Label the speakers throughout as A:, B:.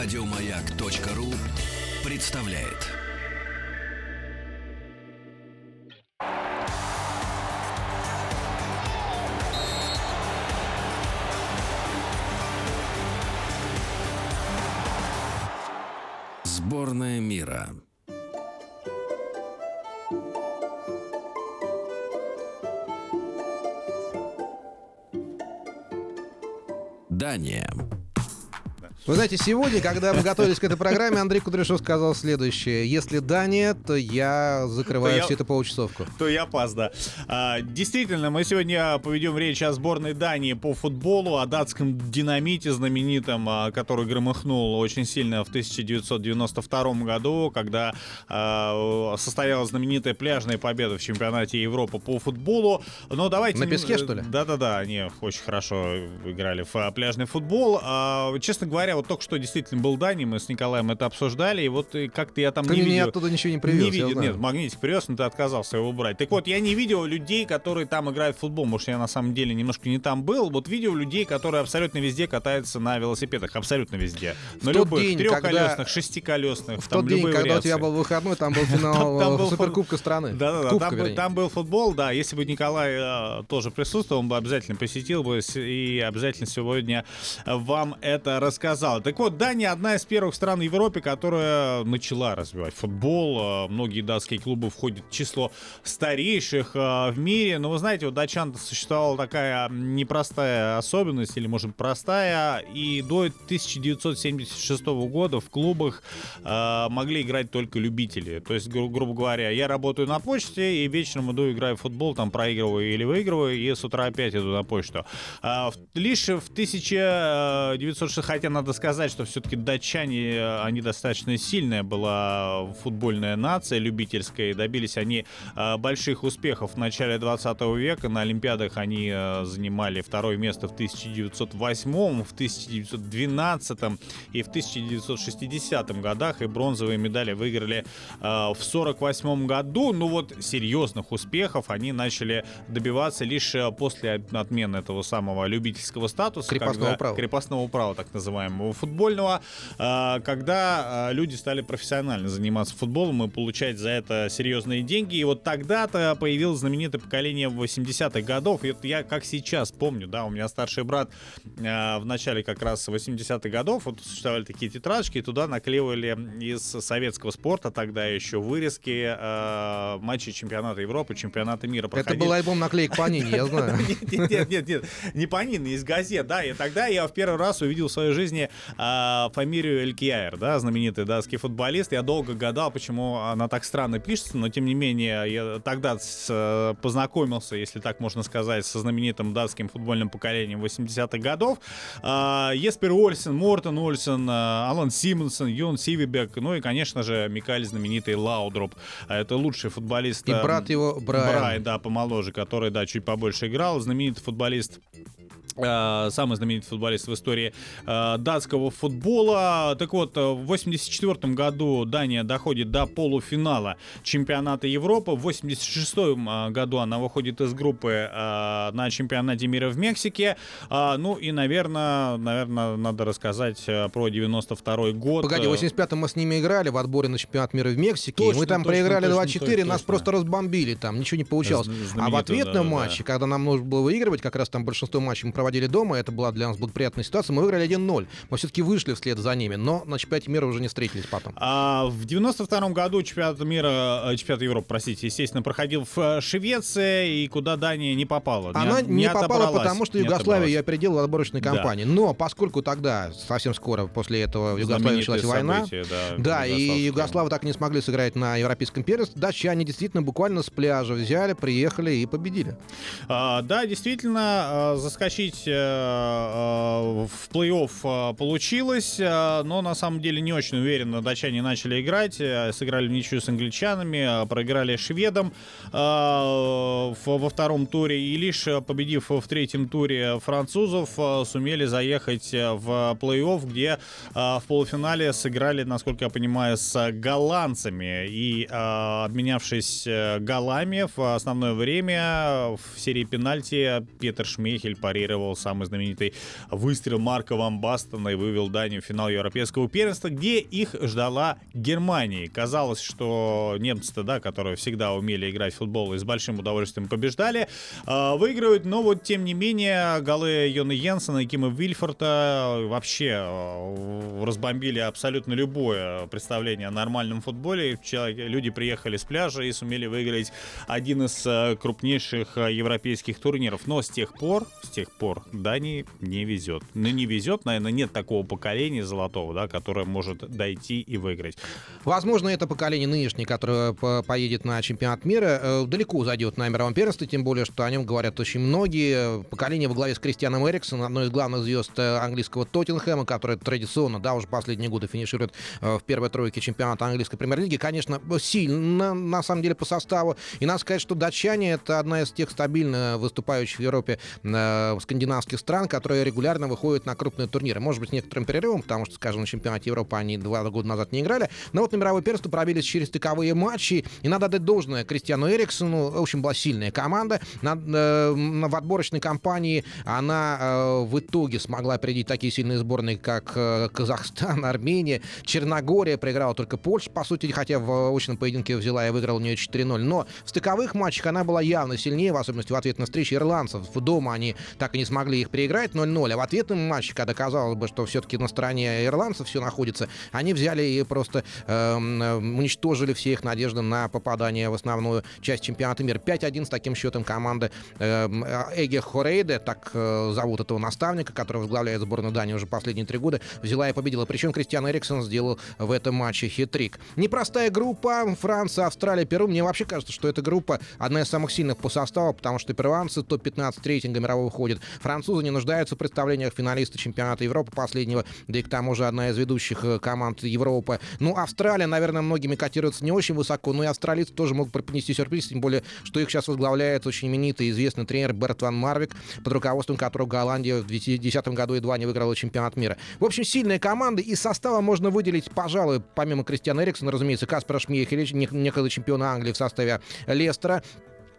A: Радиомаяк.ру представляет. Сборная мира. Дания.
B: Вы знаете, сегодня, когда мы готовились к этой программе, Андрей Кудряшов сказал следующее. Если Дания, то я закрываю
C: То я-
B: всю эту получасовку.
C: То я пас, да. А, действительно, мы сегодня поведем речь о сборной Дании по футболу, о датском динамите знаменитом, а, который громыхнул очень сильно в 1992 году, когда а, состоялась знаменитая пляжная победа в чемпионате Европы по футболу. Но давайте...
B: На песке, что ли?
C: Да-да-да, они очень хорошо играли в а, пляжный футбол. А, честно говоря, вот только что действительно был Дани, мы с Николаем это обсуждали, и вот как-то я там
B: Ты
C: не видел...
B: оттуда ничего не привез, я
C: видел,
B: знаю.
C: нет, магнитик привез, но ты отказался его брать. Так вот, я не видел людей, которые там играют в футбол. Может, я на самом деле немножко не там был. Вот видел людей, которые абсолютно везде катаются на велосипедах. Абсолютно везде. На любых
B: день,
C: трехколесных,
B: когда-
C: шестиколесных.
B: В
C: там
B: тот день,
C: любые
B: когда у тебя
C: вариации.
B: был выходной, там был финал Суперкубка страны.
C: Да-да-да, там, был- футбол, да. Если бы Николай э, тоже присутствовал, он бы обязательно посетил бы и обязательно сегодня вам это рассказал. Так вот, Дания одна из первых стран в Европе, которая начала развивать футбол. Э, Многие датские клубы входят в число старейших э, в мире. Но вы знаете, у датчан существовала такая непростая особенность, или, может, простая. И до 1976 года в клубах э, могли играть только любители. То есть, гру- грубо говоря, я работаю на почте и вечером иду играю в футбол, там проигрываю или выигрываю, и с утра опять иду на почту. А, лишь в 1906, хотя надо сказать, что все-таки датчане, э, они достаточно сильная была футбольная нация, любительская, и добились они э, больших успехов в начале 20 века. На Олимпиадах они э, занимали второе место в 1908, в 1912 и в 1960 годах, и бронзовые медали выиграли в 48 году. Ну вот серьезных успехов они начали добиваться лишь после от- отмены этого самого любительского статуса.
B: Крепостного права.
C: Крепостного права, так называемого, футбольного, э, когда э, люди стали профессионально заниматься футболом и получать за это серьезные деньги. И вот тогда-то появилось знаменитое поколение 80-х годов. И я как сейчас помню, да, у меня старший брат э, в начале как раз 80-х годов, вот существовали такие тетрадочки, и туда наклеивали из советского спорта тогда еще вырезки э, матчей чемпионата Европы, чемпионата мира.
B: Это
C: проходили.
B: был альбом наклеек Панини, я знаю.
C: Нет, нет, нет, не Панин, из газет, да, и тогда я в первый раз увидел в своей жизни а, фамилию Элькьяер, да, знаменитый датский футболист. Я долго гадал, почему она так странно пишется, но тем не менее я тогда с, э, познакомился, если так можно сказать, со знаменитым датским футбольным поколением 80-х годов. А, Еспер Ольсен, Мортен Ольсен, а, Алан Симонсен, Йон Сивебек, ну и, конечно же, Микаэль знаменитый Лаудруп. А, Это лучший футболист.
B: И
C: э,
B: брат его, Брайан.
C: Брайан, да, помоложе, который, да, чуть побольше играл. Знаменитый футболист э, самый знаменитый футболист в истории э, датского футбола. Так вот, э, в 84 году Дания доходит до полуфинала чемпионата Европы. В 86 году она выходит из группы э, на чемпионате мира в Мексике. Ну и, наверное, наверное, надо рассказать э, про 92 год.
B: Погоди, в
C: Э,
B: 85-м мы с ними играли в отборе на чемпионат мира в Мексике.
C: Точно,
B: мы там
C: точно,
B: проиграли
C: точно,
B: 2-4, нас
C: точно.
B: просто разбомбили там, ничего не получалось. А в ответном
C: да, да, да.
B: матче, когда нам нужно было выигрывать, как раз там большинство матчей мы проводили дома, это была для нас благоприятная ситуация, мы выиграли 1-0. Мы все-таки вышли вслед за ними, но на чемпионате мира уже не встретились потом.
C: А в 92 году чемпионат мира, э, чемпионат Европы, простите, естественно, проходил в э, Швеции, и куда Дания не попала.
B: Она не, попала,
C: отобралась,
B: потому что
C: не
B: Югославия ее опередила в отборочной
C: Да.
B: кампании. Но поскольку тогда, совсем скоро после этого в Югославии началась война,
C: да,
B: Да, и. Югославы так и не смогли сыграть на европейском первенстве. Датчане действительно буквально с пляжа взяли, приехали и победили.
C: А, да, действительно, а, заскочить э, э, в плей-офф а, получилось, а, но на самом деле не очень уверенно датчане начали играть, э, сыграли в ничью с англичанами, а, проиграли шведам а, в- во втором туре. И лишь э, победив в третьем туре французов, а, сумели заехать э, в плей-офф, где а, в полуфинале сыграли, насколько я понимаю, с голландцами. И а, обменявшись э, голами в основное время в серии пенальти Петр Шмейхель парировал сымитировал самый знаменитый выстрел Марка Ван Бастона и вывел Данию в финал Европейского первенства, где их ждала Германия. Казалось, что немцы-то, да, которые всегда умели играть в футбол и с большим удовольствием побеждали, э, выигрывают, но вот тем не менее голы Йона Йенсена и Кима Вильфорта вообще э, разбомбили абсолютно любое представление о нормальном футболе. Люди приехали с пляжа и сумели выиграть один из э, крупнейших европейских турниров. Но с тех пор, с тех пор Дании не везет. Ну, не везет, наверное, нет такого поколения золотого, да, которое может дойти и выиграть.
B: Возможно, это поколение нынешнее, которое поедет на чемпионат мира, э, далеко зайдет на мировом первенстве, тем более, что о нем говорят очень многие. Поколение во главе с Кристианом Эриксоном, одной из главных звезд английского Тоттенхэма, который традиционно, да, уже последние годы финиширует в первой тройке чемпионата английской премьер-лиги, конечно, сильно, на самом деле, по составу. И надо сказать, что датчане — это одна из тех стабильно выступающих в Европе э, скандинавских стран, которые регулярно выходят на крупные турниры. Может быть, с некоторым перерывом, потому что, скажем, на чемпионате Европы они два года назад не играли. Но вот на мировое первенство пробились через стыковые матчи. И надо дать должное Кристиану Эриксону. В общем, была сильная команда. На, э, в отборочной кампании она э, в итоге смогла опередить такие сильные сборные, как э, Казахстан, Армения, Черногория. Проиграла только Польша, по сути, хотя в очном поединке взяла и выиграла у нее 4-0. Но в стыковых матчах она была явно сильнее, в особенности в ответ на встречи ирландцев. В дома они так и не смогли их переиграть 0-0. А в ответном матче, когда казалось бы, что все-таки на стороне ирландцев все находится, они взяли и просто э, уничтожили все их надежды на попадание в основную часть чемпионата мира. 5-1 с таким счетом команды э, Эге Хорейде, так э, зовут этого наставника, который возглавляет сборную Дании уже последние три года, взяла и победила. Причем Кристиан Эриксон сделал в этом матче хитрик. Непростая группа. Франция, Австралия, Перу. Мне вообще кажется, что эта группа одна из самых сильных по составу, потому что перуанцы топ-15 рейтинга мирового ходят. Французы не нуждаются в представлениях финалиста чемпионата Европы последнего, да и к тому же одна из ведущих э, команд Европы. Ну, Австралия, наверное, многими котируется не очень высоко, но и австралийцы тоже могут преподнести сюрприз, тем более, что их сейчас возглавляет очень именитый известный тренер Берт Ван Марвик, под руководством которого Голландия в 2010 году едва не выиграла чемпионат мира. В общем, сильная команда, и состава можно выделить, пожалуй, помимо Кристиана Эриксона, разумеется, Каспара Шмейхеля, некогда чемпиона Англии в составе Лестера.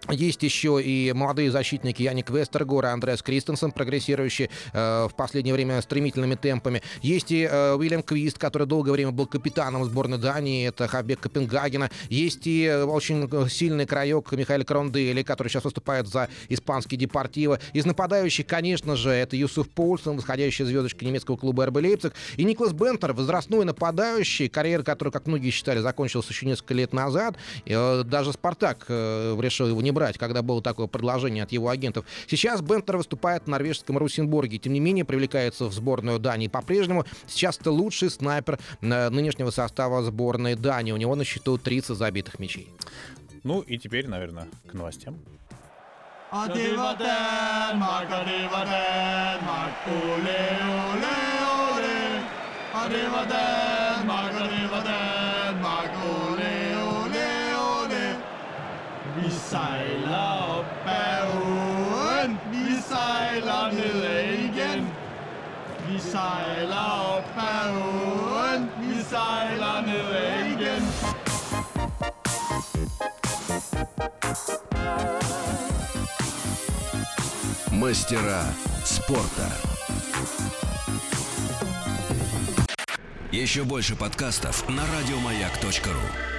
B: Есть еще и молодые защитники Яник Вестергор и Андреас Кристенсен, прогрессирующие э, в последнее время стремительными темпами. Есть и э, Уильям Квист, который долгое время был капитаном сборной Дании, это Хабек Копенгагена. Есть и э, очень сильный краек Михаил Крондели, который сейчас выступает за испанский Депортиво. Из нападающих, конечно же, это Юсуф Полсон, восходящая звездочка немецкого клуба РБ Лейпциг, и Никлас Бентер, возрастной нападающий, карьера которой, как многие считали, закончилась еще несколько лет назад. Э, даже Спартак э, решил его не брать, когда было такое предложение от его агентов. Сейчас Бентер выступает в норвежском Русенбурге, тем не менее привлекается в сборную Дании по-прежнему. Сейчас это лучший снайпер э, нынешнего состава сборной Дании. У него на счету 30 забитых мячей.
C: Ну и теперь, наверное, к новостям.
D: Og sejler op ad åen, vi sejler nedad igen. Vi sejler op ad åen, vi sejler nedad igen.
A: Мастера спорта. Еще больше подкастов на радиомаяк.ру.